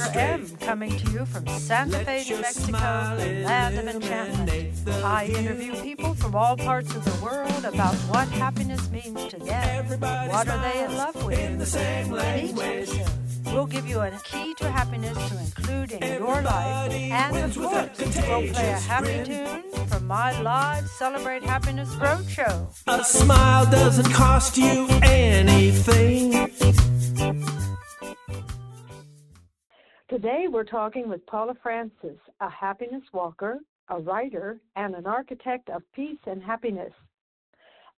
I'm M., coming to you from Santa Fe, New Mexico, the land of enchantment. I interview people from all parts of the world about what happiness means to them. What are they in love with? In each episode, we'll give you a key to happiness to include in your life. And of course, we'll play a happy tune from my live Celebrate Happiness Roadshow. A smile doesn't cost you anything. Today we're talking with Paula Francis, a happiness walker, a writer, and an architect of peace and happiness.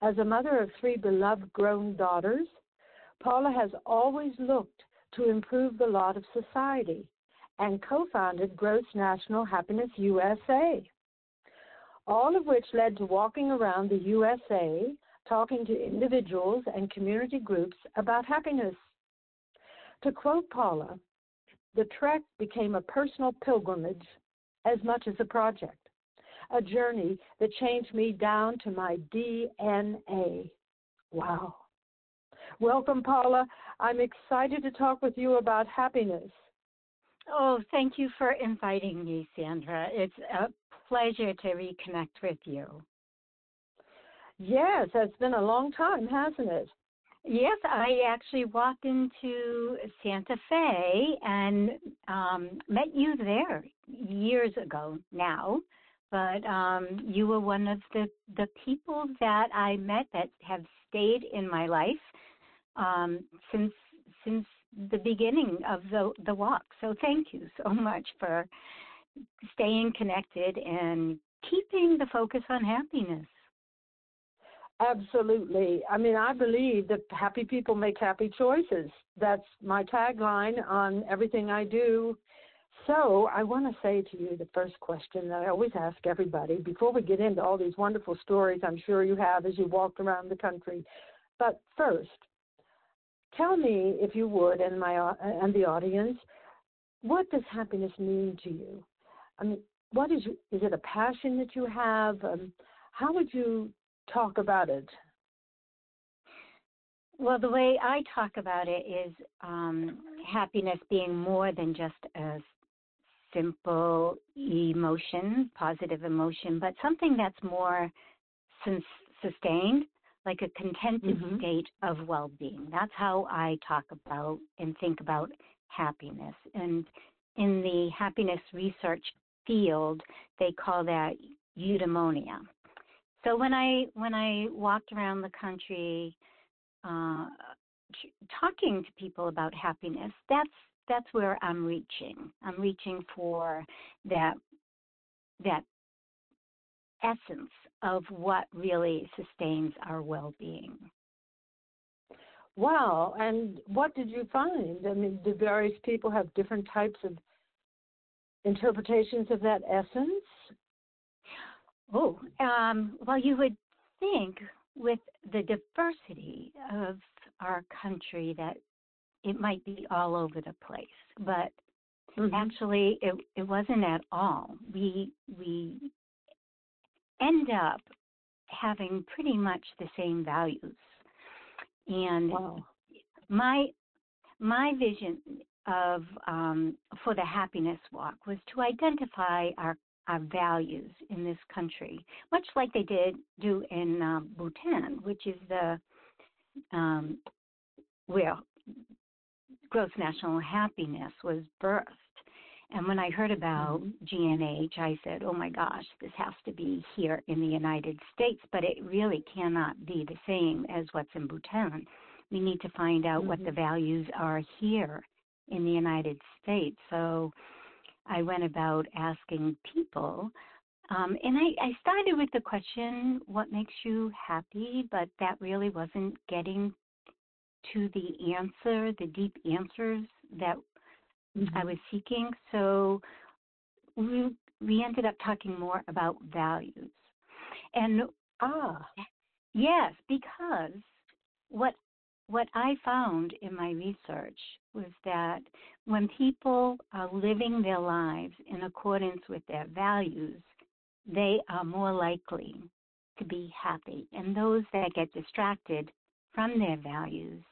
As a mother of three beloved grown daughters, Paula has always looked to improve the lot of society and co founded Gross National Happiness USA. All of which led to walking around the USA talking to individuals and community groups about happiness. To quote Paula, the trek became a personal pilgrimage as much as a project, a journey that changed me down to my DNA. Wow. Welcome, Paula. I'm excited to talk with you about happiness. Oh, thank you for inviting me, Sandra. It's a pleasure to reconnect with you. Yes, it's been a long time, hasn't it? Yes, I actually walked into Santa Fe and um, met you there years ago now. But um, you were one of the, the people that I met that have stayed in my life um, since since the beginning of the the walk. So thank you so much for staying connected and keeping the focus on happiness. Absolutely. I mean, I believe that happy people make happy choices. That's my tagline on everything I do. So, I want to say to you the first question that I always ask everybody before we get into all these wonderful stories I'm sure you have as you walked around the country. But first, tell me, if you would, and my and the audience, what does happiness mean to you? I mean, what is is it a passion that you have? Um, how would you talk about it? Well, the way I talk about it is um, happiness being more than just a simple emotion, positive emotion, but something that's more sustained, like a contented mm-hmm. state of well being. That's how I talk about and think about happiness. And in the happiness research field, they call that eudaimonia. So when I when I walked around the country uh, talking to people about happiness, that's that's where I'm reaching. I'm reaching for that that essence of what really sustains our well-being. Wow! And what did you find? I mean, do various people have different types of interpretations of that essence? Oh, um, well, you would think with the diversity of our country that it might be all over the place, but mm-hmm. actually, it it wasn't at all. We we end up having pretty much the same values, and wow. my my vision of um, for the happiness walk was to identify our our values in this country, much like they did do in um, Bhutan, which is the um, where gross national happiness was birthed. And when I heard about mm-hmm. GNH, I said, oh my gosh, this has to be here in the United States, but it really cannot be the same as what's in Bhutan. We need to find out mm-hmm. what the mm-hmm. values are here in the United States. So I went about asking people. Um, and I, I started with the question, what makes you happy? But that really wasn't getting to the answer, the deep answers that Mm-hmm. I was seeking. So we we ended up talking more about values. And ah, yes, because what what I found in my research was that when people are living their lives in accordance with their values, they are more likely to be happy. And those that get distracted from their values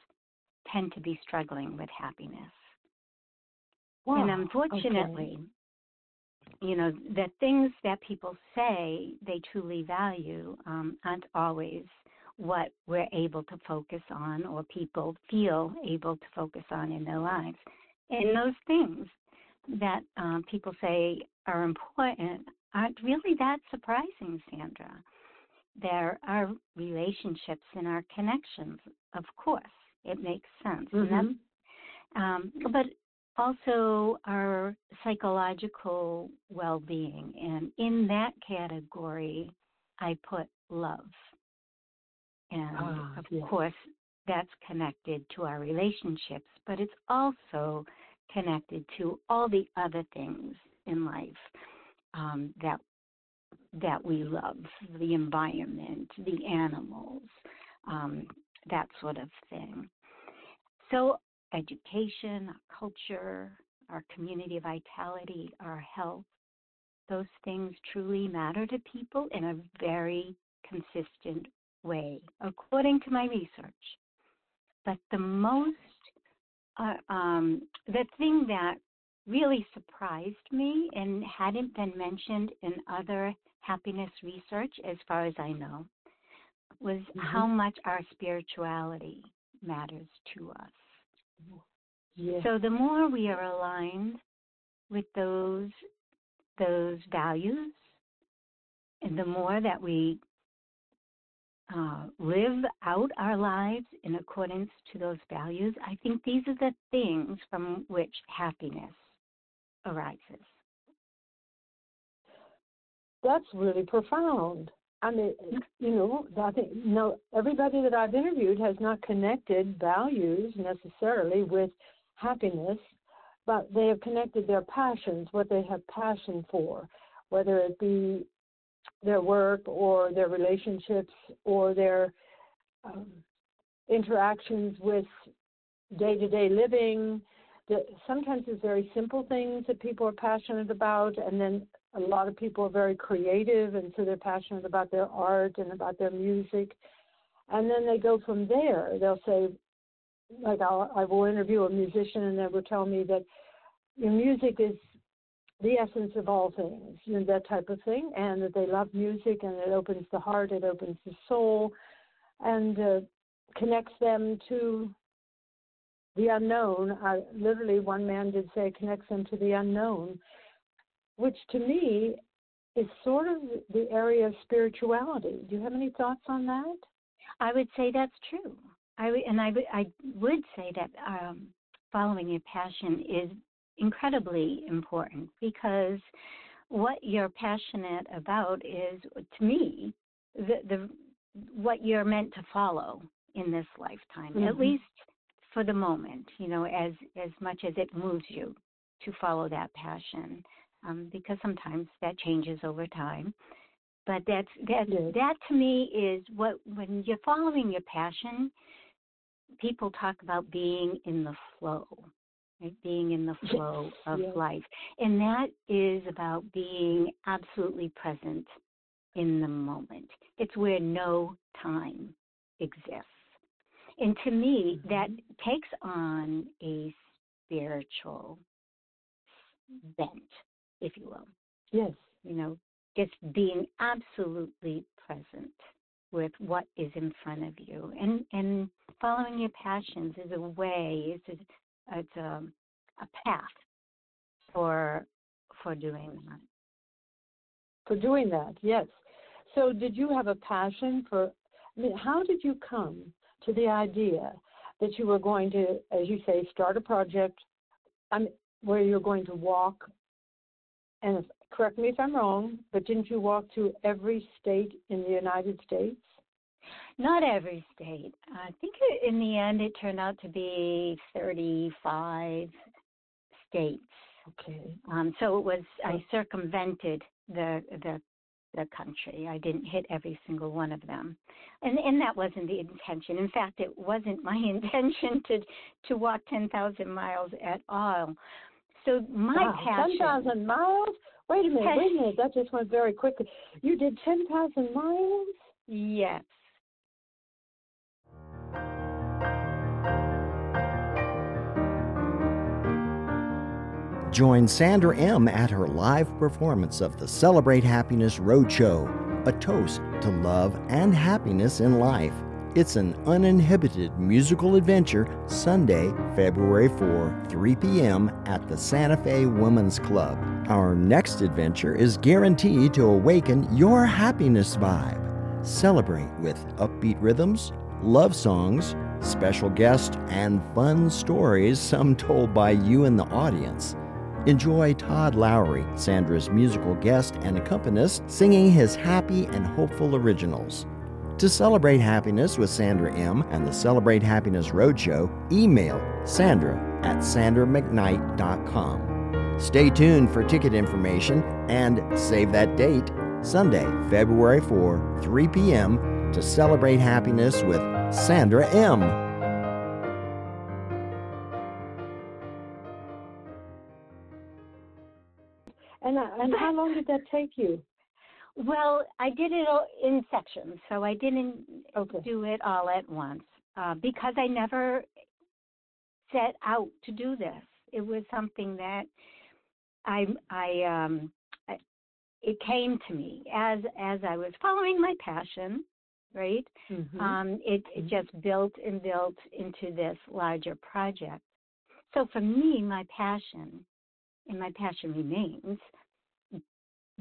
tend to be struggling with happiness. wow. and unfortunately, you know, the things that people say they truly value um, aren't always what we're able to focus on or people feel able to focus on in their lives. And those things that um, people say are important aren't really that surprising, Sandra. There are relationships and our connections, of course. It makes sense. Mhm. Um, but also our psychological well being. And in that category, I put love. And Ah, of course, that's connected to our relationships, but it's also connected to all the other things in life um, that that we love, the environment, the animals, um, that sort of thing. So education, our culture, our community vitality, our health, those things truly matter to people in a very consistent way, according to my research. But the most, uh, um, the thing that really surprised me and hadn't been mentioned in other happiness research, as far as I know, was Mhm. how much our spirituality matters to us. yes. So the more we are aligned with those those values, and the more that we uh, live out our lives in accordance to those values, I think these are the things from which happiness arises. that's really profound. I mean, you know, I think no everybody that I've interviewed has not connected values necessarily with happiness, but they have connected their passions, what they have passion for, whether it be their work or their relationships or their um, interactions with day-to-day living. The, sometimes it's very simple things that people are passionate about, and then a lot of people are very creative, and so they're passionate about their art and about their music. And then they go from there. They'll say, like I'll, I will interview a musician, and they will tell me that your music is the essence of all things, you know, that type of thing, and that they love music, and it opens the heart, it opens the soul, and uh, connects them to the unknown. I, literally, one man did say, connects them to the unknown, which to me is sort of the area of spirituality. Do you have any thoughts on that? I would say that's true. I and I would, I would say that um, following your passion is incredibly important because what you're passionate about is, to me, the, the what you're meant to follow in this lifetime, at Mhm. least for the moment. You know, as as much as it moves you to follow that passion, um, because sometimes that changes over time. But that's that Yes. that to me is what when you're following your passion, people talk about being in the flow, right? Being in the flow of yes. life. And that is about being absolutely present in the moment. It's where no time exists. And to me, that mm-hmm. takes on a spiritual bent, if you will. Yes. You know, just being absolutely present with what is in front of you, and and following your passions is a way, it's a, it's a, a path for for doing that. For doing that, yes. So, did you have a passion for? I mean, how did you come to the idea that you were going to, as you say, start a project um, where you're going to walk? And correct me if I'm wrong, but didn't you walk through every state in the United States? Not every state. I think in the end it turned out to be 35 states. Okay. Um, so it was I circumvented the the the country. I didn't hit every single one of them, and and that wasn't the intention. In fact, it wasn't my intention to to walk 10,000 miles at all. So my wow, passion. 10,000 miles? Wait a minute, wait a minute. That just went very quickly. You did 10,000 miles? Yes. Join Sandra M. at her live performance of the Celebrate Happiness Roadshow, a toast to love and happiness in life. It's an uninhibited musical adventure Sunday, February 4, 3 p.m. at the Santa Fe Women's Club. Our next adventure is guaranteed to awaken your happiness vibe. Celebrate with upbeat rhythms, love songs, special guests, and fun stories, some told by you in the audience. Enjoy Todd Lowry, Sandra's musical guest and accompanist, singing his happy and hopeful originals. To celebrate happiness with Sandra M. and the Celebrate Happiness Roadshow, email Sandra at sandramcknight.com. Stay tuned for ticket information and save that date, Sunday, February 4, 3 p.m., to celebrate happiness with Sandra M. And, uh, and how long did that take you? Well, I did it all in sections, so I didn't Okay. do it all at once uh, because I never set out to do this. It was something that I I um I, it came to me as as I was following my passion, right? Mhm. Um, it, it Mhm. just built and built into this larger project. So for me, my passion, and my passion remains,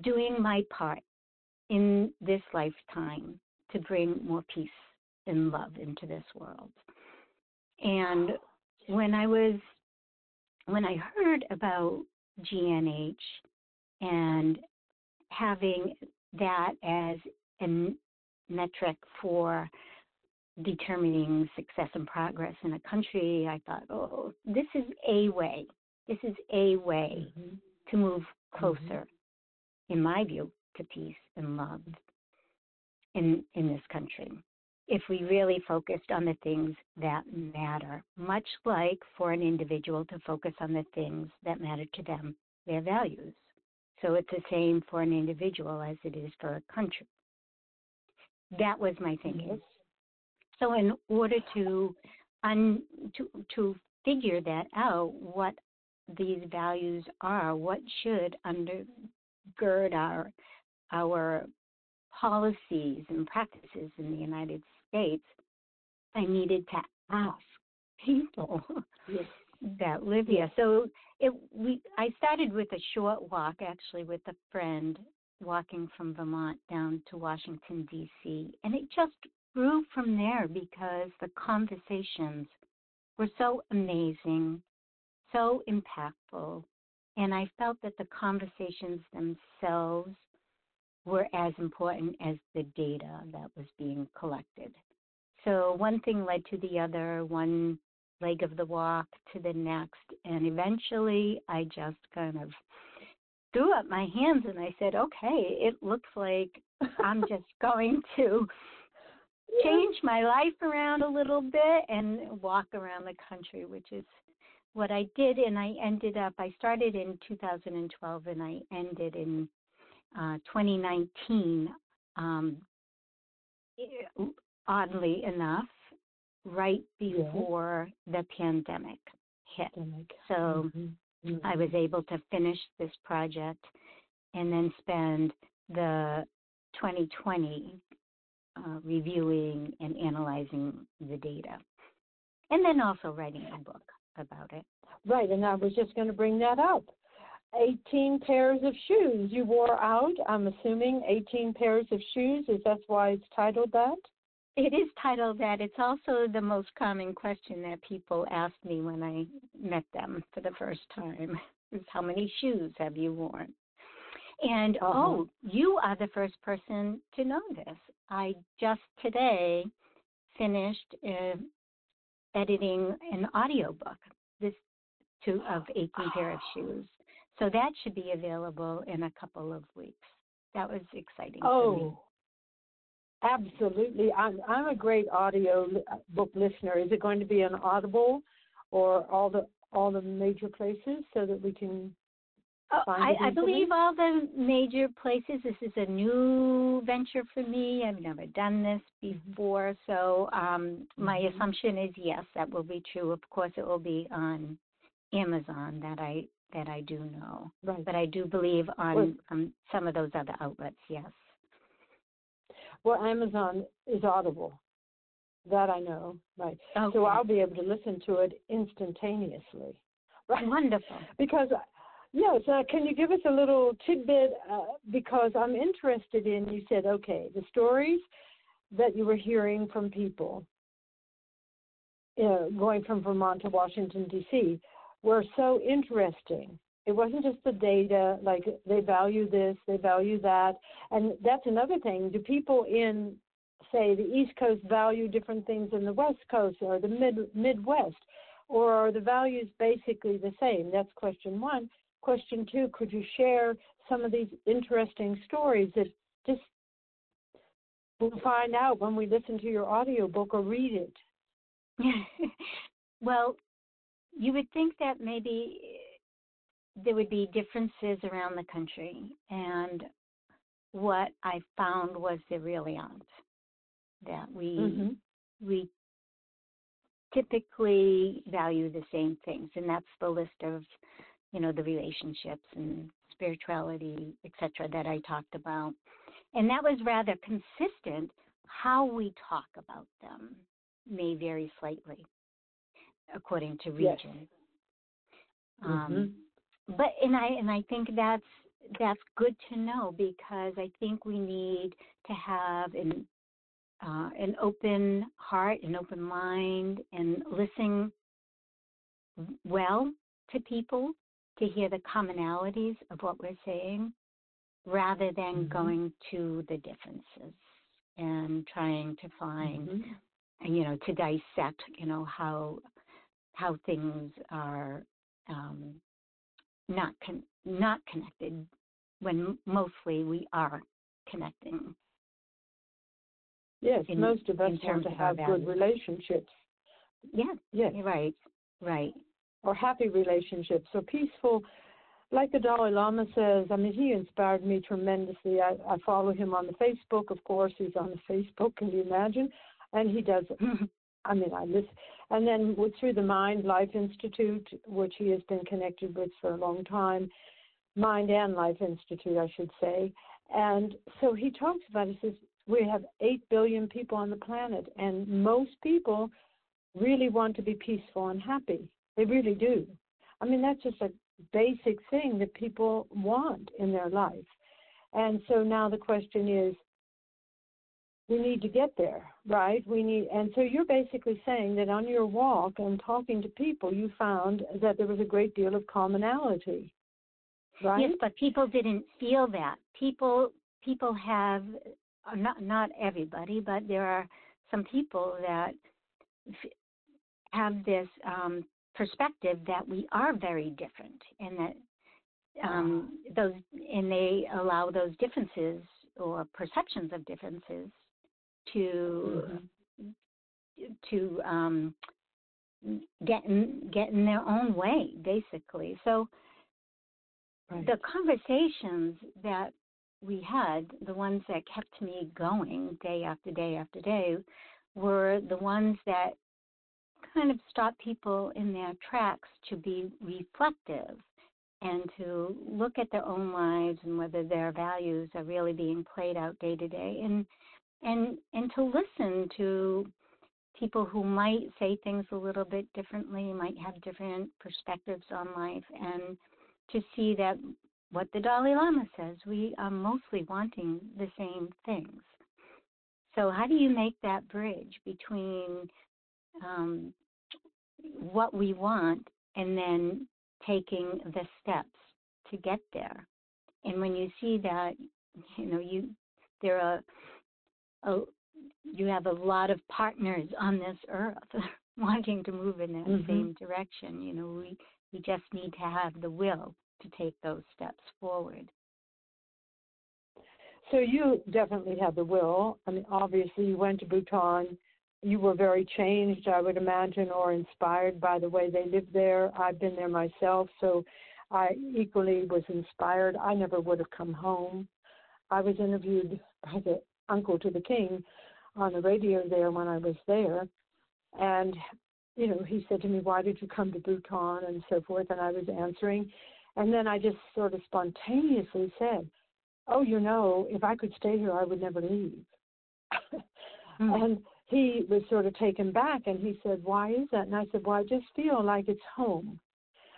doing my part in this lifetime to bring more peace and love into this world. And when I was, when I heard about GNH and having that as a metric for determining success and progress in a country, I thought, oh, this is a way. This is a way Mhm. to move closer, in my view, to peace and love in in this country. If we really focused on the things that matter, much like for an individual to focus on the things that matter to them, their values. So it's the same for an individual as it is for a country. That was my thinking. So in order to un, to to figure that out, what these values are, what should undergird our our policies and practices in the United States, I needed to ask people Yes. that live here. So it we I started with a short walk actually with a friend walking from Vermont down to Washington DC and it just grew from there because the conversations were so amazing, so impactful, and I felt that the conversations themselves were as important as the data that was being collected. So one thing led to the other, one leg of the walk to the next, and eventually I just kind of threw up my hands and I said, okay, it looks like I'm just going to change my life around a little bit and walk around the country, which is what I did. And I ended up, I started in 2012 and I ended in uh, 2019. Um, oddly enough, right before the pandemic hit. Pandemic. So Mhm. Mhm. I was able to finish this project and then spend the 2020 uh, reviewing and analyzing the data. And then also writing a book about it. Right, and I was just going to bring that up. 18 pairs of shoes you wore out. I'm assuming 18 pairs of shoes. Is that why it's titled that? It is titled that. It's also the most common question that people ask me when I met them for the first time is how many shoes have you worn? And Uh-huh. oh, you are the first person to know this. I just today finished uh, editing an audiobook this to of 18 pair of ah. shoes. So that should be available in a couple of weeks. That was exciting. Oh, absolutely. I'm I'm a great audio uh, book listener. Is it going to be on Audible or all the all the major places so that we can Oh, I, I believe all the major places. This is a new venture for me. I've never done this mm-hmm. before, so um, my mm-hmm. assumption is yes, that will be true. Of course, it will be on Amazon. That I that I do know, right. but I do believe on well, um, some of those other outlets. Yes. Well, Amazon is Audible. That I know, right? Okay. So I'll be able to listen to it instantaneously. Right. Wonderful. Because Yes, uh, can you give us a little tidbit? Uh, because I'm interested in, you said, okay, the stories that you were hearing from people uh, going from Vermont to Washington, D.C., were so interesting. It wasn't just the data, like they value this, they value that. And that's another thing. Do people in, say, the East Coast value different things than the West Coast or the mid, Midwest? Or are the values basically the same? That's question one. Question two, could you share some of these interesting stories that just we'll find out when we listen to your audiobook or read it? well, you would think that maybe there would be differences around the country, and what I found was there really aren't. That we mm-hmm. we typically value the same things, and that's the list of you know, the relationships and spirituality, etc., that I talked about. And that was rather consistent. How we talk about them may vary slightly according to region. Yes. Um, mm-hmm. But and I and I think that's that's good to know because I think we need to have an uh, an open heart, an open mind, and listen well to people to hear the commonalities of what we're saying rather than mm-hmm. going to the differences and trying to find mm-hmm. you know to dissect you know how how things are um, not con- not connected when mostly we are connecting yes in, most of us want to have good relationships yeah yes right right or happy relationships or peaceful like the Dalai Lama says, I mean, he inspired me tremendously. I, I follow him on the Facebook, of course. He's on the Facebook, can you imagine? And he does, I mean, I listen. And then through the Mind Life Institute, which he has been connected with for a long time, Mind and Life Institute, I should say. And so he talks about, he says, we have 8 billion people on the planet, and most people really want to be peaceful and happy. They really do. I mean, that's just a basic thing that people want in their life. And so now the question is, we need to get there, right? We need, and so you're basically saying that on your walk and talking to people, you found that there was a great deal of commonality, right? Yes, but people didn't feel that. People, people have, not not everybody, but there are some people that have this um, perspective that we are very different and that um, those and they allow those differences or perceptions of differences to mm-hmm. to um, get in, get in their own way basically so right. the conversations that we had the ones that kept me going day after day after day were the ones that kind of stop people in their tracks to be reflective and to look at their own lives and whether their values are really being played out day to day and and and to listen to people who might say things a little bit differently might have different perspectives on life and to see that what the Dalai Lama says we are mostly wanting the same things. So how do you make that bridge between um, what we want and then taking the steps to get there. And when you see that, you know, you there are a, you have a lot of partners on this earth wanting to move in that mm-hmm. same direction. You know, we we just need to have the will to take those steps forward. So you definitely have the will. I mean, obviously, you went to Bhutan. You were very changed, I would imagine, or inspired by the way they live there. I've been there myself, so I equally was inspired. I never would have come home. I was interviewed by the uncle to the king on the radio there when I was there, and you know he said to me, "Why did you come to Bhutan?" and so forth, and I was answering, and then I just sort of spontaneously said, "Oh, you know, if I could stay here, I would never leave." mm. And he was sort of taken back, and he said, "Why is that?" And I said, "Well, I just feel like it's home."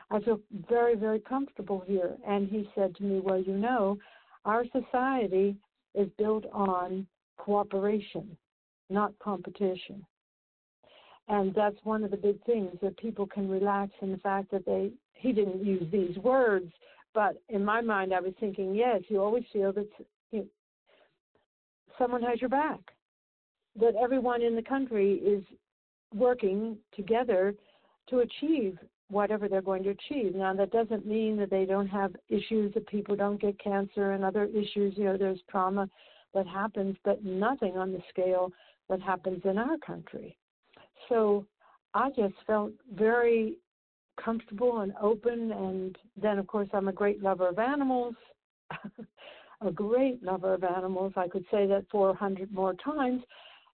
I feel very, very comfortable here. And he said to me, Well, you know, our society is built on cooperation, not competition. And that's one of the big things that people can relax in the fact that they, he didn't use these words, but in my mind, I was thinking, yes, you always feel that you know, someone has your back, that everyone in the country is working together to achieve whatever they're going to achieve. Now, that doesn't mean that they don't have issues, that people don't get cancer and other issues. You know, there's trauma that happens, but nothing on the scale that happens in our country. So I just felt very comfortable and open. And then, of course, I'm a great lover of animals. a great lover of animals. I could say that 400 more times.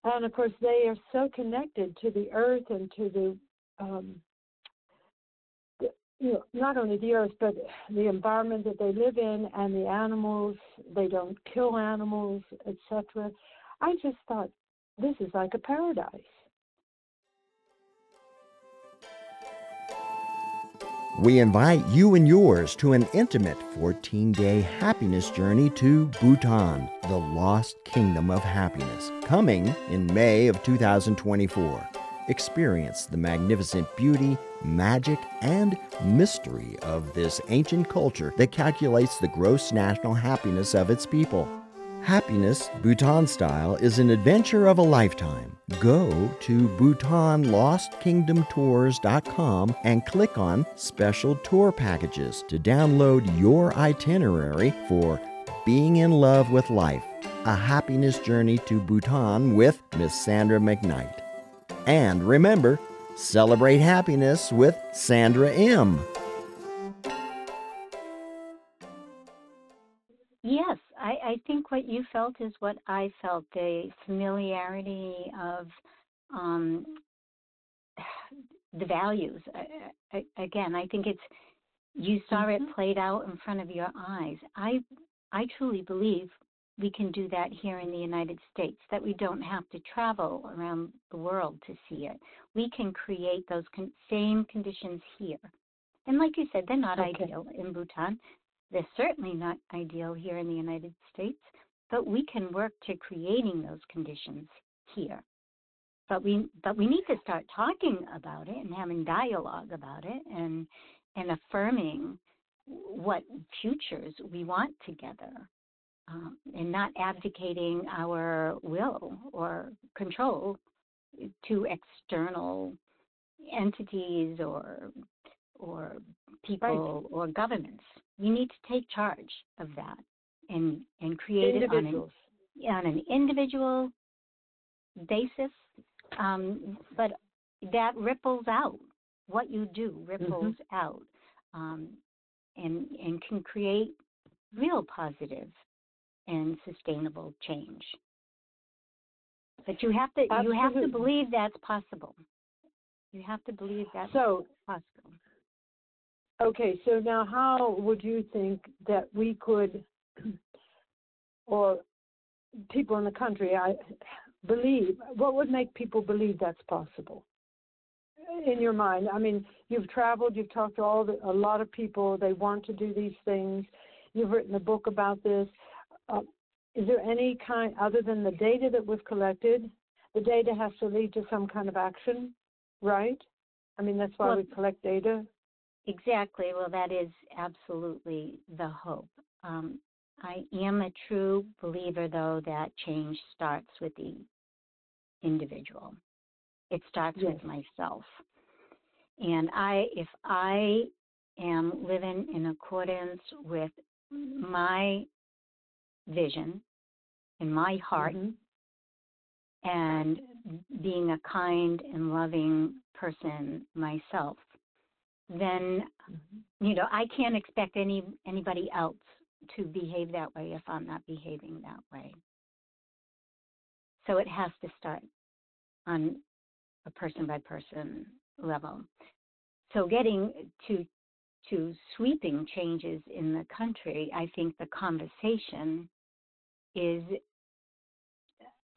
And of course, they are so connected to the earth and to the um, you know, not only the earth, but the environment that they live in and the animals. They don't kill animals, etc. I just thought this is like a paradise. We invite you and yours to an intimate 14 day happiness journey to Bhutan, the lost kingdom of happiness, coming in May of 2024. Experience the magnificent beauty, magic, and mystery of this ancient culture that calculates the gross national happiness of its people. Happiness, Bhutan style, is an adventure of a lifetime. Go to BhutanLostKingdomTours.com and click on Special Tour Packages to download your itinerary for Being in Love with Life, a happiness journey to Bhutan with Miss Sandra McKnight. And remember, celebrate happiness with Sandra M. felt is what I felt the familiarity of um, the values. I, I, again, I think it's you saw mm-hmm. it played out in front of your eyes. I I truly believe we can do that here in the United States, that we don't have to travel around the world to see it. We can create those con- same conditions here. And like you said, they're not okay. ideal in Bhutan. They're certainly not ideal here in the United States, but we can work to creating those conditions here. But we but we need to start talking about it and having dialogue about it and and affirming what futures we want together um, and not abdicating our will or control to external entities or or people right. or governments. We need to take charge of that and and create it on an, on an individual basis. Um, but that ripples out. What you do ripples mm-hmm. out, um, and and can create real positive and sustainable change. But you have to Absolutely. you have to believe that's possible. You have to believe that's so, possible. Okay, so now how would you think that we could or people in the country I believe what would make people believe that's possible? In your mind, I mean, you've traveled, you've talked to all the, a lot of people. They want to do these things. You've written a book about this. Uh, is there any kind, other than the data that was collected, the data has to lead to some kind of action, right? I mean, that's why well, we collect data. Exactly. Well, that is absolutely the hope. Um, I am a true believer, though, that change starts with the individual. It starts Yes. with myself. And I if I am living in accordance with my vision in my heart Mhm. and being a kind and loving person myself, then Mhm. you know I can't expect any anybody else to behave that way if I'm not behaving that way. So it has to start on a person by person level. So getting to to sweeping changes in the country, I think the conversation is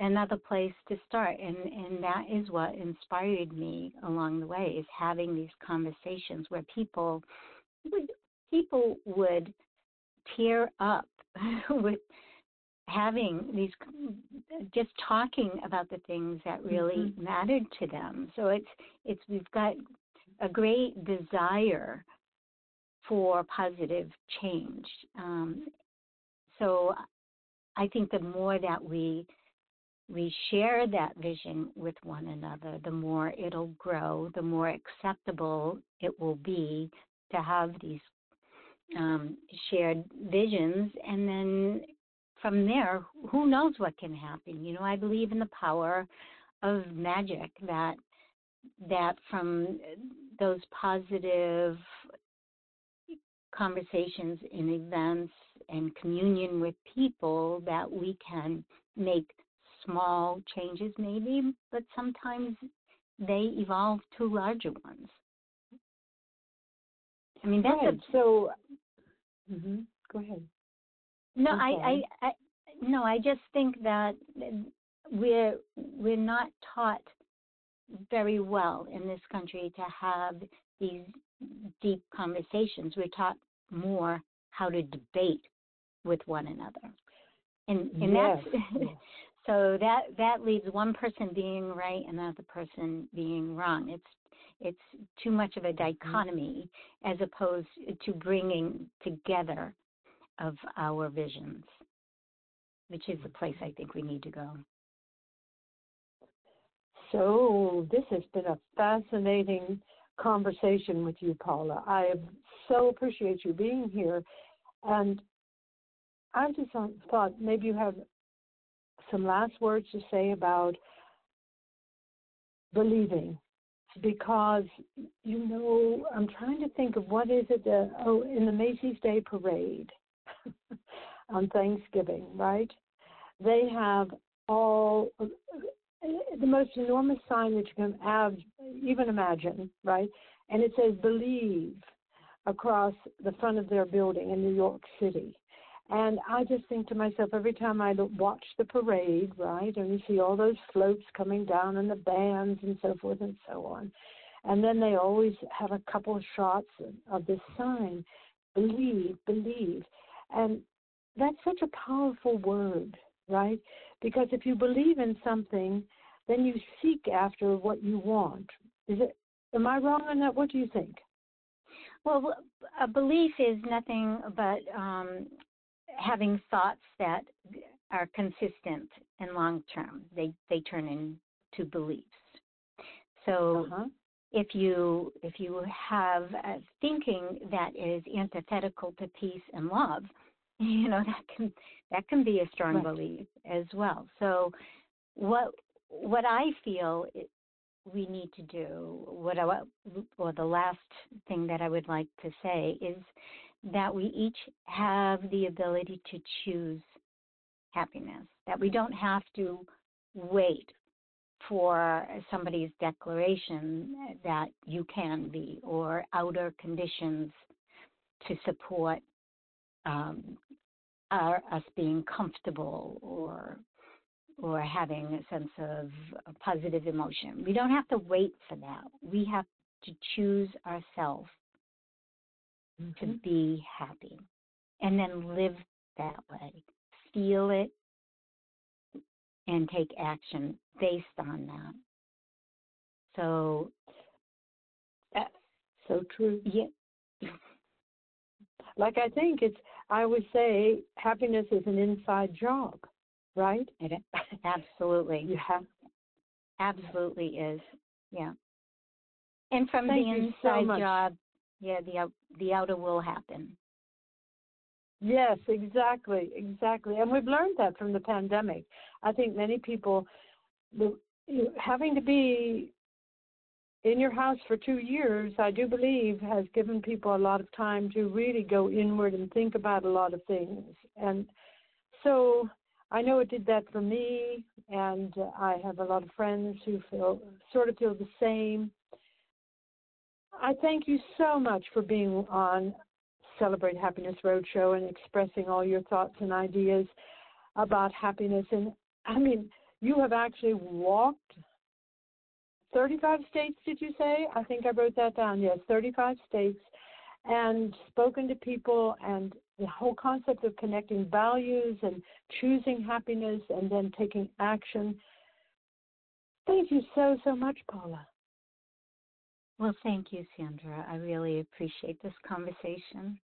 another place to start and and that is what inspired me along the way is having these conversations where people would people would tear up with having these just talking about the things that really Mhm. mattered to them so it's it's we've got a great desire for positive change um, so i think the more that we we share that vision with one another the more it'll grow the more acceptable it will be to have these um, shared visions and then from there who knows what can happen you know i believe in the power of magic that that from those positive conversations and events and communion with people that we can make small changes maybe but sometimes they evolve to larger ones i mean that's right. a so. Mhm. Go ahead. No, I'm I, I, no, I just think that we're we're not taught very well in this country to have these deep conversations. We're taught more how to debate with one another, and and Yes, that's so that that leaves one person being right and another person being wrong. It's it's too much of a mm-hmm. dichotomy as opposed to bringing together of our visions, which is the place I think we need to go. So, this has been a fascinating conversation with you, Paula. I so appreciate you being here. And I just thought maybe you have some last words to say about believing. Because, you know, I'm trying to think of what is it that, oh, in the Macy's Day Parade on Thanksgiving, right? They have all the most enormous sign that you can have, even imagine, right? And it says believe across the front of their building in New York City. And I just think to myself every time I watch the parade, right, and you see all those floats coming down and the bands and so forth and so on. And then they always have a couple of shots of, this sign believe, believe. And that's such a powerful word, right? Because if you believe in something, then you seek after what you want. Is it? Am I wrong on that? What do you think? Well, a belief is nothing but um, having thoughts that are consistent and long term. They they turn into beliefs. So Uh-huh. if you if you have a thinking that is antithetical to peace and love, you know that can that can be a strong Right. belief as well. So what what I feel we need to do, what I or the last thing that I would like to say is that we each have the ability to choose happiness. That we don't have to wait for somebody's declaration that you can be or outer conditions to support um, our, us being comfortable or or having a sense of a positive emotion. We don't have to wait for that. We have to choose ourselves to Mhm. be happy and then live that way. Feel it and take action based on that. So, uh, So true. yeah, Like I think it's. I always say happiness is an inside job, right? it, absolutely. You have absolutely is. Yeah. And from Thank the you so inside job, yeah, the the outer will happen. Yes, exactly, exactly. And we've learned that from the pandemic. I think many people, the, having to be in your house for two years, I do believe, has given people a lot of time to really go inward and think about a lot of things. And so I know it did that for me, and I have a lot of friends who feel sort of feel the same. I thank you so much for being on Celebrate Happiness Roadshow and expressing all your thoughts and ideas about happiness. And I mean, you have actually walked 35 states, did you say? I think I wrote that down. Yes, 35 states, and spoken to people, and the whole concept of connecting values and choosing happiness and then taking action. Thank you so, so much, Paula. Well, thank you, Sandra. I really appreciate this conversation.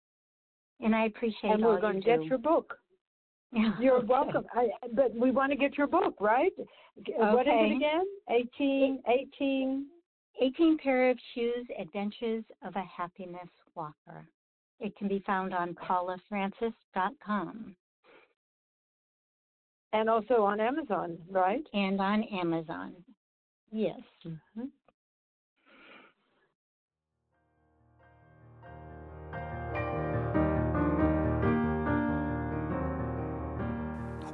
And I appreciate and all we're going to get your book. You're okay. welcome. I, but we want to get your book, right? Okay. What is it again? 18, 18. 18 Pair of Shoes Adventures of a Happiness Walker. It can be found on paulafrancis.com And also on Amazon, right? and on Amazon. Yes. Mm-hmm.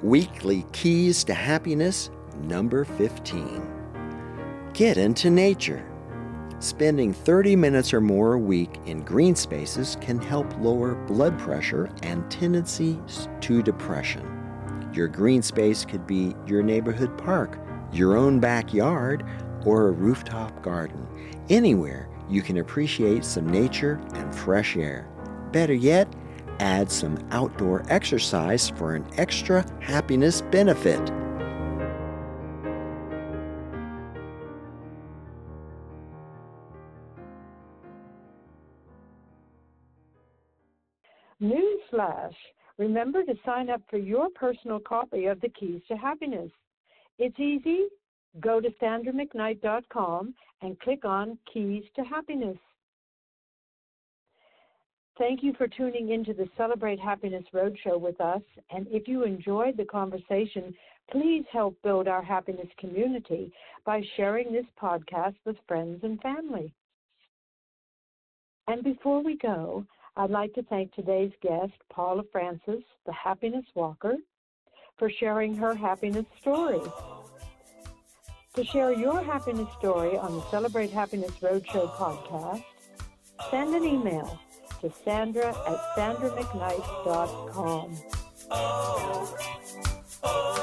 Weekly Keys to Happiness, number 15. Get into nature. Spending 30 minutes or more a week in green spaces can help lower blood pressure and tendencies to depression. Your green space could be your neighborhood park, your own backyard, or a rooftop garden. Anywhere you can appreciate some nature and fresh air. Better yet, add some outdoor exercise for an extra happiness benefit. Newsflash! Remember to sign up for your personal copy of the Keys to Happiness. It's easy. Go to sandramcknight.com and click on Keys to Happiness. Thank you for tuning into the Celebrate Happiness Roadshow with us. And if you enjoyed the conversation, please help build our happiness community by sharing this podcast with friends and family. And before we go, I'd like to thank today's guest, Paula Francis, the Happiness Walker, for sharing her happiness story. To share your happiness story on the Celebrate Happiness Roadshow podcast, send an email to sandra at sandramcknight.com. Turn oh, oh,